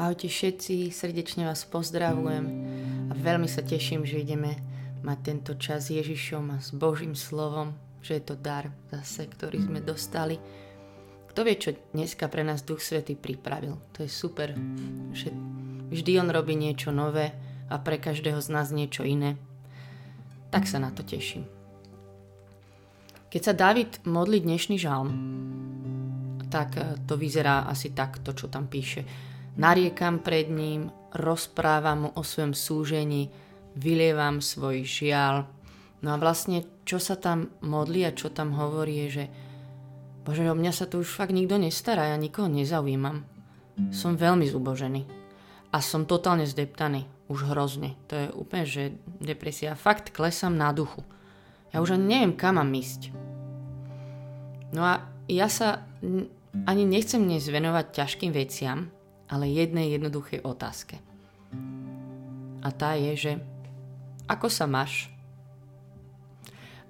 Ahojte všetci, srdečne vás pozdravujem a veľmi sa teším, že ideme mať tento čas s Ježišom a s Božím slovom, že je to dar zase, ktorý sme dostali. Kto vie, čo dneska pre nás Duch Svety pripravil. To je super, že vždy On robí niečo nové a pre každého z nás niečo iné. Tak sa na to teším. Keď sa David modlí dnešný žalm, tak eh, to vyzerá asi takto, čo tam píše. Nariekam pred ním, rozprávam mu o svojom súžení, vylievam svoj žial. No a vlastne, čo sa tam modlí a čo tam hovorí, je, že Bože, o mňa sa tu už fakt nikto nestará, ja nikoho nezaujímam. Som veľmi zubožený. A som totálne zdeptaný. Už hrozne. To je úplne, že depresia. Fakt klesám na duchu. Ja už ani neviem, kam mám ísť. No a ja sa ani nechcem dnes venovať ťažkým veciam, ale jednej jednoduchej otázke. A tá je, že ako sa máš?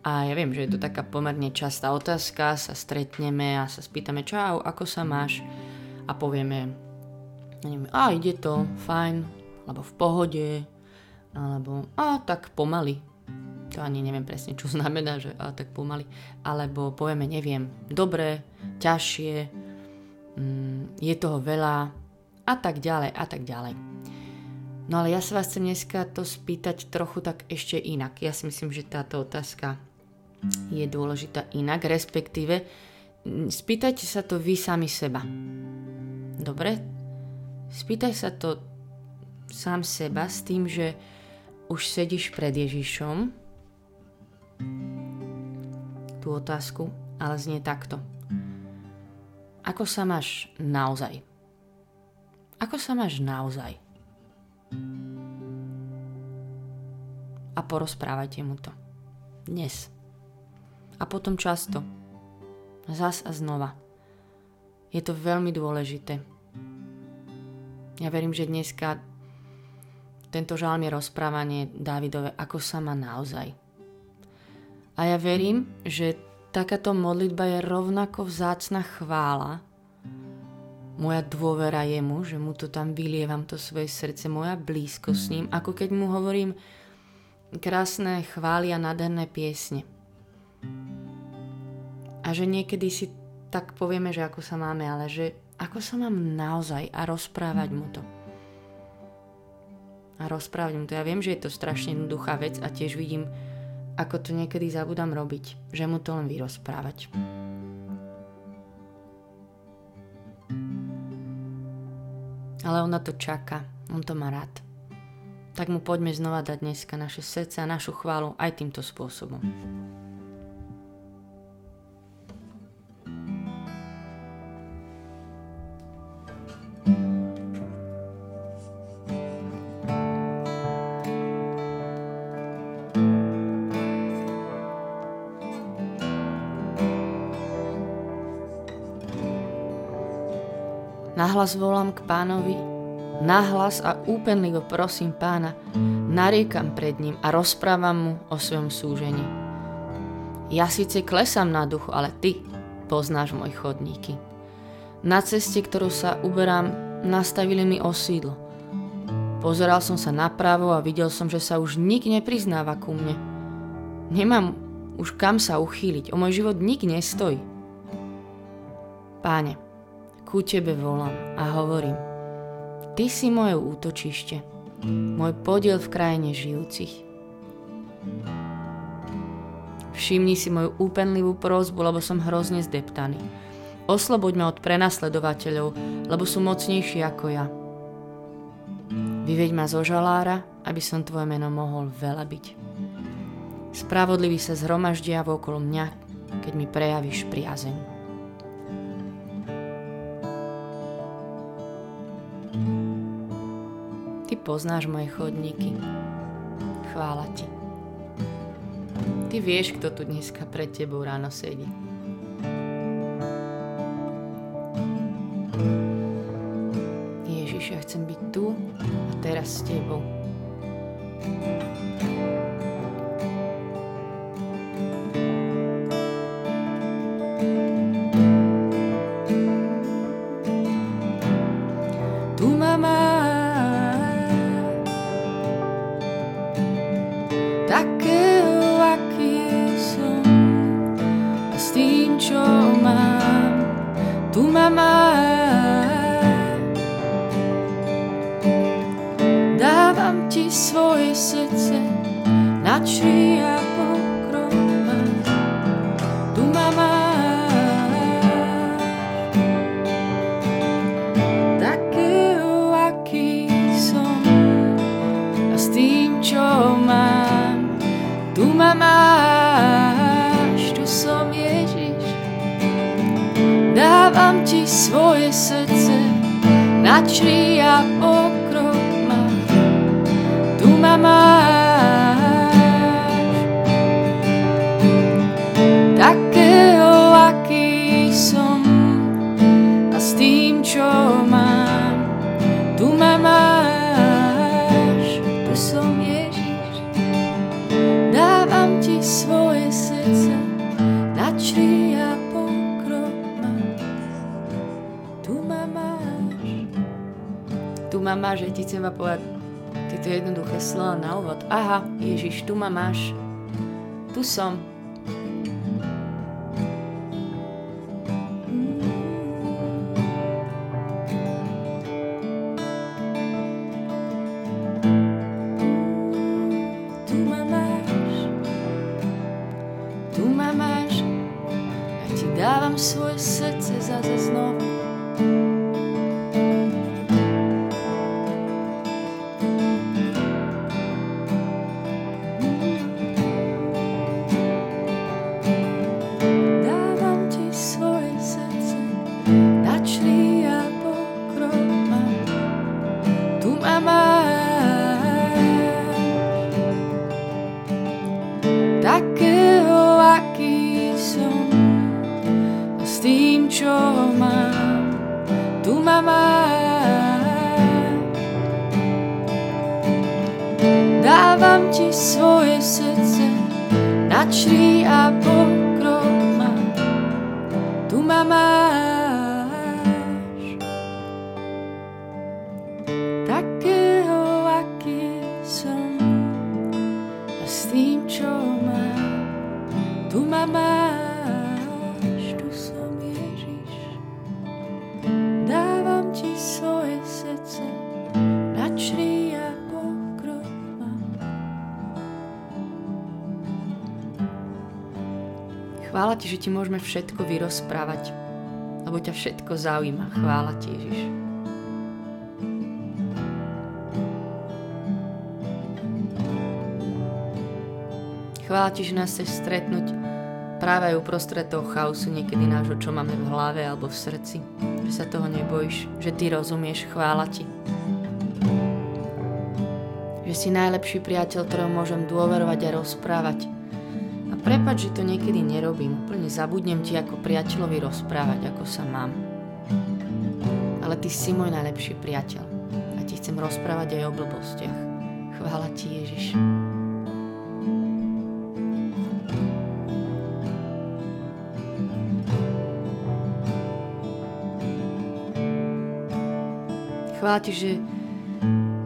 A ja viem, že je to taká pomerne častá otázka, sa stretneme a sa spýtame, čau, ako sa máš? A povieme, a ide to, fajn, alebo v pohode, alebo a tak pomaly. To ani neviem presne, čo znamená, že a tak pomaly. Alebo povieme, neviem, dobre, ťažšie, mm, je toho veľa a tak ďalej a tak ďalej. No ale ja sa vás chcem dneska to spýtať trochu tak ešte inak. Ja si myslím, že táto otázka je dôležitá inak, respektíve spýtajte sa to vy sami seba. Dobre? Spýtaj sa to sám seba s tým, že už sedíš pred Ježišom tú otázku, ale znie takto. Ako sa máš naozaj? Ako sa máš naozaj? A porozprávajte mu to. Dnes a potom často. Zas a znova. Je to veľmi dôležité. Ja verím, že dneska tento žalm je rozprávanie Dávidove, ako sa má naozaj. A ja verím, že takáto modlitba je rovnako vzácna chvála, moja dôvera jemu, že mu to tam vylievam, to svoje srdce, moja blízko s ním, ako keď mu hovorím krásne chvály a nádherné piesne. A že niekedy si tak povieme, že ako sa máme, ale že ako sa mám naozaj a rozprávať mu to. A rozprávať mu to. Ja viem, že je to strašne jednoduchá vec a tiež vidím, ako to niekedy zabudám robiť, že mu to len vyrozprávať. Ale ona to čaká, on to má rád. Tak mu poďme znova dať dneska naše srdce a našu chválu aj týmto spôsobom. Nahlas volám k pánovi, nahlas a úpenlivo prosím pána, nariekam pred ním a rozprávam mu o svojom súžení. Ja síce klesám na duchu, ale ty poznáš moje chodníky. Na ceste, ktorú sa uberám, nastavili mi osídlo. Pozeral som sa napravo a videl som, že sa už nik nepriznáva ku mne. Nemám už kam sa uchýliť, o môj život nik nestojí. Páne, ku tebe volám a hovorím, ty si moje útočište, môj podiel v krajine žijúcich. Všimni si moju úpenlivú prozbu, lebo som hrozne zdeptaný. Osloboď ma od prenasledovateľov, lebo sú mocnejší ako ja. Vyveď ma zo žalára, aby som tvoje meno mohol veľa byť. Spravodliví sa zhromaždia okolo mňa, keď mi prejavíš priazeň. Ty poznáš moje chodníky. Chvála ti. Ty vieš, kto tu dneska pred tebou ráno sedí. Ježiš, ja chcem byť tu a teraz s tebou. Máš, tu som Ježiš. Dávam ti svoje srdce, načri a ma máš, že ti chcem povedať tieto jednoduché slova na úvod. Aha, Ježiš, tu ma máš. Tu som. Chvála ti, že ti môžeme všetko vyrozprávať, lebo ťa všetko zaujíma. Chvála ti, Ježiš. Chvála ti, že nás chceš stretnúť práve aj uprostred toho chaosu niekedy nášho, čo máme v hlave alebo v srdci. Že sa toho nebojíš, že ty rozumieš. Chvála ti. Že si najlepší priateľ, ktorom môžem dôverovať a rozprávať Prepač, že to niekedy nerobím. Úplne zabudnem ti ako priateľovi rozprávať, ako sa mám. Ale ty si môj najlepší priateľ. A ti chcem rozprávať aj o blbostiach. Chvála ti, Ježiš. Ti, že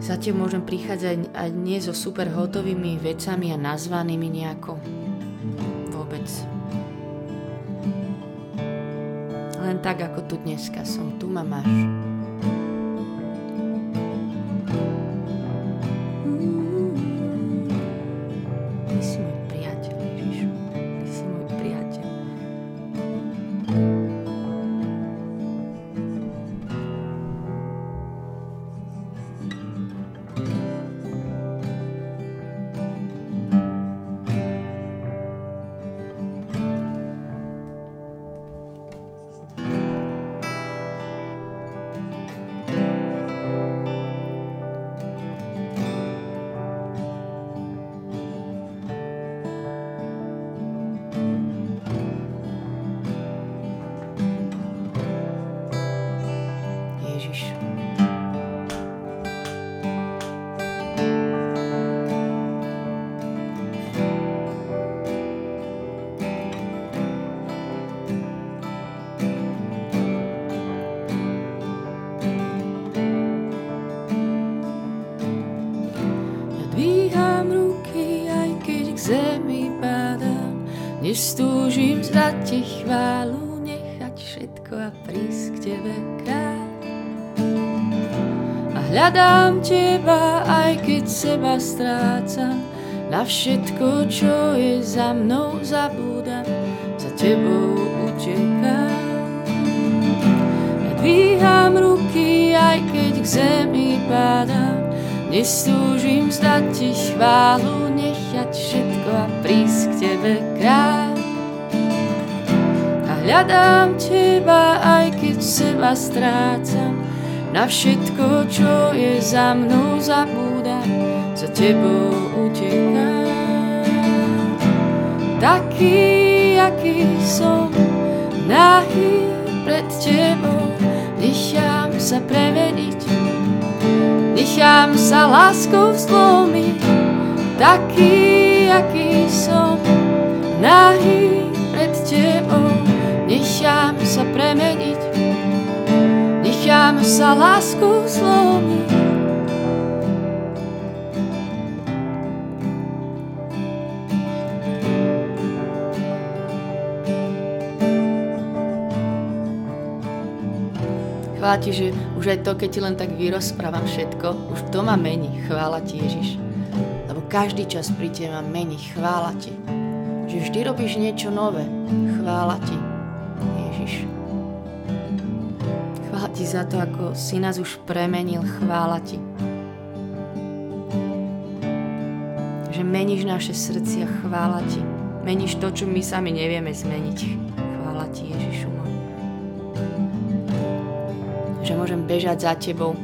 za tým môžem prichádzať aj nie so super hotovými vecami a nazvanými nejako vôbec. Len tak, ako tu dneska som. Tu ma máš. Hľadám teba, aj keď seba strácam, Na všetko, čo je za mnou, zabúdam, za tebou utekám. Ja dvíham ruky, aj keď k zemi padám, nestúžim zdať ti chválu, nechať všetko a prísť k tebe krát. A hľadám teba, aj keď seba strácam, na všetko, čo je za mnou, zabúdam, za tebou utekám. Taký, aký som, nahý pred tebou, nechám sa premeniť, nechám sa láskou zlomiť. Taký, aký som, nahý sa lásku zlomiť. Chvála ti, že už aj to, keď ti len tak vyrozprávam všetko, už to ma mení. Chvála ti, Ježiš. Lebo každý čas pri tebe ma mení. Chvála ti. Že vždy robíš niečo nové. Chvála ti, ti za to, ako si nás už premenil. Chvála ti. Že meníš naše srdcia. Chvála ti. Meníš to, čo my sami nevieme zmeniť. Chvála ti, Ježišu môj. Že môžem bežať za tebou.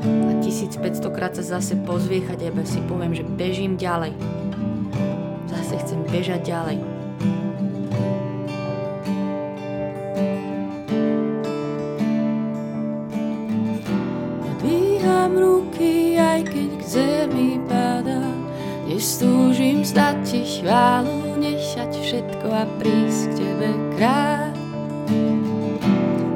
A 1500 krát sa zase pozviechať, iba si poviem, že bežím ďalej. Zase chcem bežať ďalej Stúžim zdať ti chválu, nechať všetko a prísť k tebe krát.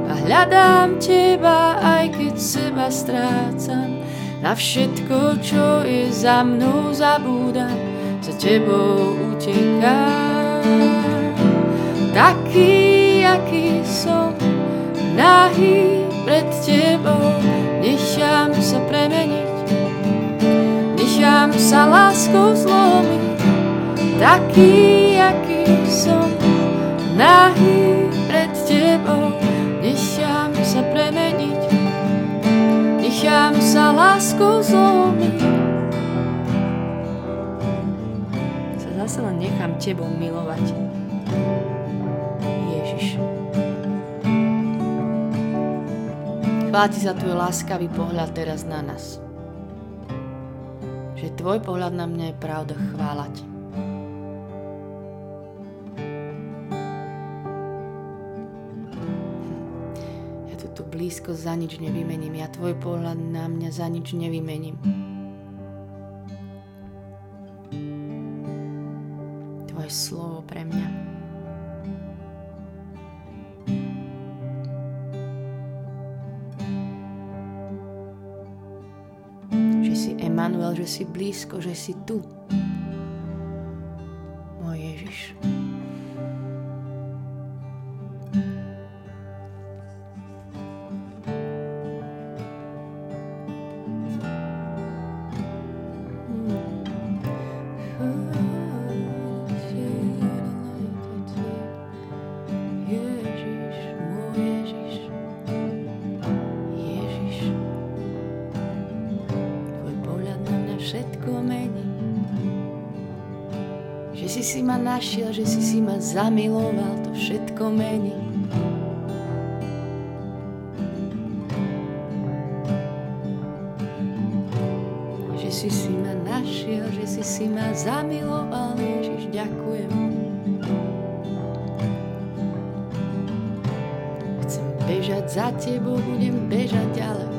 A hľadám teba, aj keď seba strácam, na všetko, čo je za mnou, zabúdam, za tebou utekám. Taký, aký som, nahý pred tebou, nechám sa premeniť nechám sa láskou zlomiť, taký, aký som, nahý pred tebou, nechám sa premeniť, nechám sa láskou zlomiť. Sa zase len nechám tebou milovať. Ježiš. Chvála ti za tvoj láskavý pohľad teraz na nás tvoj pohľad na mňa je pravda. Chvála ti. Ja túto blízko za nič nevymením. Ja tvoj pohľad na mňa za nič nevymením. Že si blízko, že si tu. Môj Ježiš. Našiel, že si si ma zamiloval, to všetko mení. Že si si ma našiel, že si si ma zamiloval, Ježiš, ďakujem. Chcem bežať za tebou, budem bežať ďalej.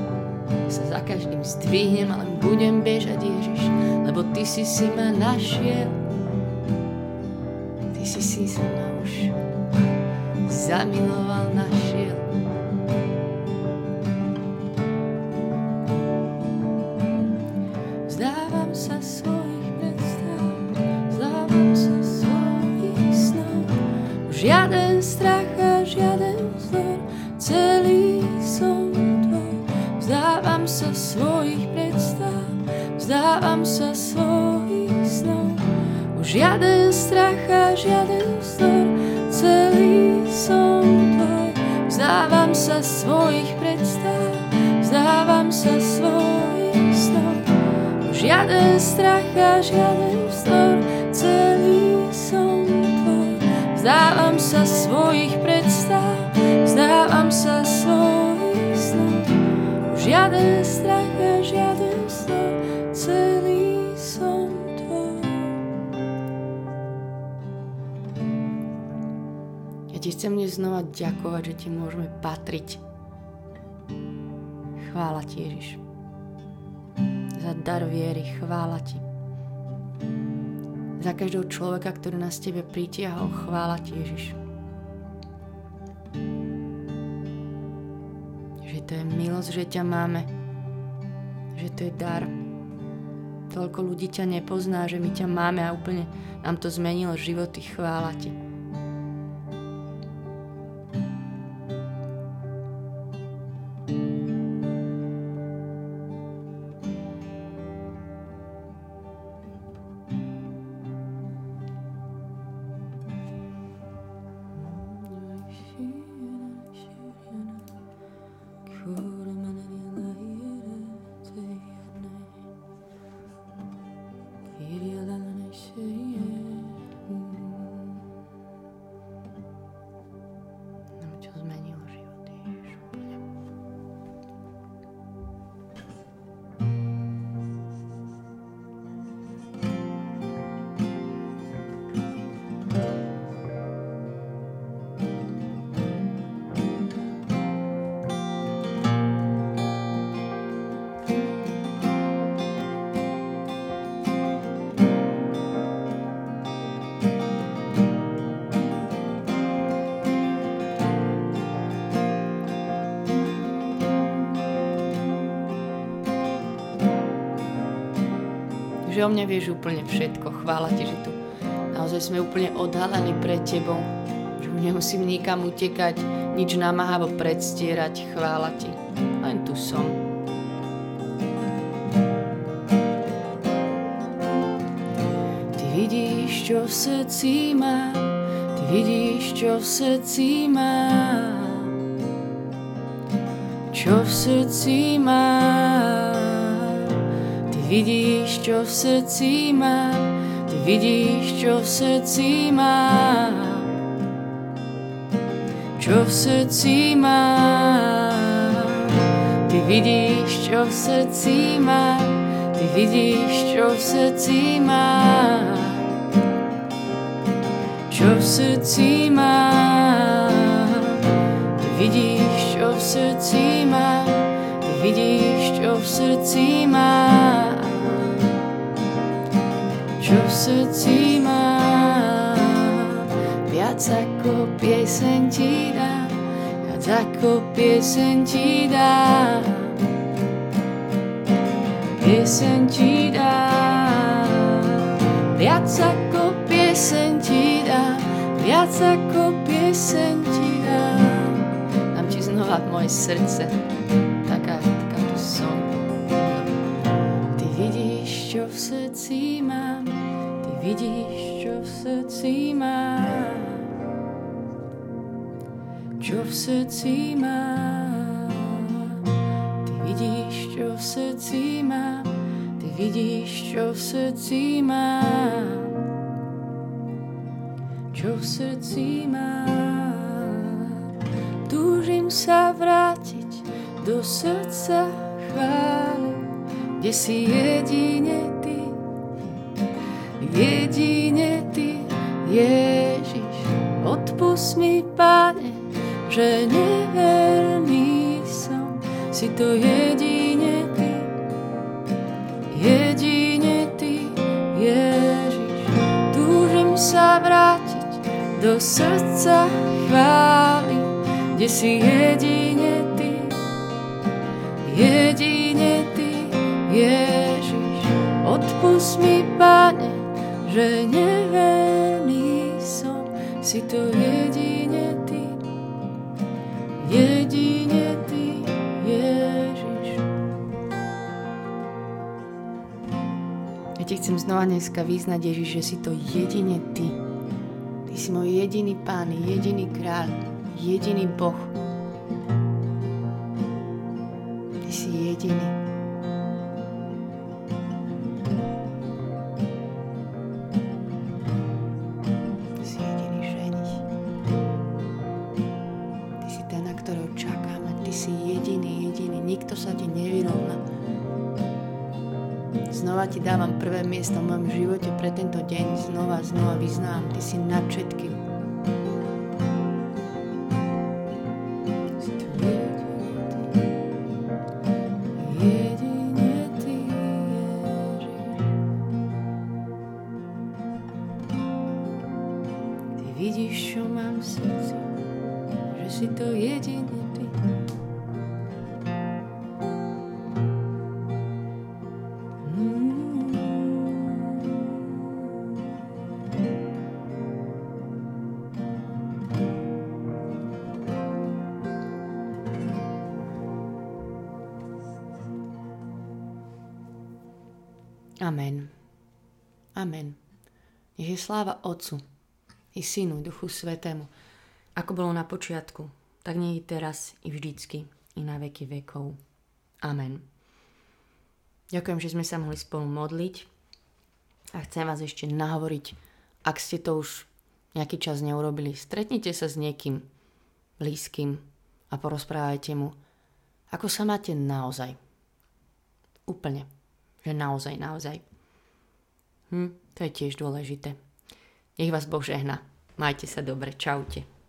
Sa za každým zdvihnem, ale budem bežať, Ježiš, lebo ty si si ma našiel si sa ma už zamiloval, našiel. Zdávam sa svojich predstav, zdávam sa svojich snov. Žiaden strach a žiaden vzor, celý som tvoj. Vzdávam sa svojich predstav, vzdávam sa svojich Žiaden strach a žiaden stor, celý som tvoj. Vzdávam sa svojich predstav, vzdávam sa svojich snov. Žiaden strach a žiaden stor, celý som tvoj. Vzdávam sa svojich predstav, vzdávam sa svojich snov. Žiaden strach a žiaden chcem dnes znova ďakovať, že ti môžeme patriť. Chvála ti, Ježiš. Za dar viery, chvála ti za každého človeka, ktorý nás tebe pritiahol. Chvála ti, Ježiš. Že to je milosť, že ťa máme. Že to je dar. Toľko ľudí ťa nepozná, že my ťa máme a úplne nám to zmenilo životy. Chvála ti. Že o mne vieš úplne všetko. Chvála ti, že tu naozaj sme úplne odhalení pred tebou. Že nemusím nikam utekať, nič namáhavo predstierať. Chvála ti. Len tu som. Vidíš, čo v srdci mám. Ty vidíš, čo v srdci mám. Čo v srdci mám vidíš, čo v srdci mám, ty vidíš, čo v srdci mám. Čo v srdci mám, ty vidíš, čo v srdci mám, ty vidíš, čo v srdci mám. Čo v srdci mám, ty vidíš, čo v srdci mám, ty vidíš, čo v srdci mám čo v srdci mám. Viac ako pieseň ti dám, viac ako pieseň ti dám. Pieseň ti dám, viac ako pieseň ti dám, viac ako pieseň ti dám. Dám ti znova moje srdce, taká, taká tu som. Ty vidíš, čo v srdci Vidíš, čo v srdci mám, čo v srdci mám. Ty vidíš, čo v srdci mám, ty vidíš, čo v srdci mám. Čo v srdci mám. Túžim sa vrátiť do srdca chvály, kde si jedine jedine Ty, Ježiš. Odpust mi, Pane, že neverný som, si to jedine Ty, jedine Ty, Ježiš. Túžim sa vrátiť do srdca chvály, kde si jedine Ty, jedine Ty, Ježiš. Odpust mi, Pane, že neverný som, si to jedine Ty, jedine Ty, Ježiš. Ja Ti chcem znova dneska vyznať, Ježiš, že si to jedine Ty. Ty si môj jediný Pán, jediný kráľ, jediný Boh. Znova ti dávam prvé miesto v mojom živote pre tento deň. Znova, znova vyznám. Ty si nad všetkým. Amen. Amen. Nech je sláva Otcu i Synu, Duchu Svetému, ako bolo na počiatku, tak nie i teraz, i vždycky, i na veky vekov. Amen. Ďakujem, že sme sa mohli spolu modliť a chcem vás ešte nahovoriť, ak ste to už nejaký čas neurobili, stretnite sa s niekým blízkym a porozprávajte mu, ako sa máte naozaj. Úplne že naozaj, naozaj. Hm, to je tiež dôležité. Nech vás Boh žehna. Majte sa dobre. Čaute.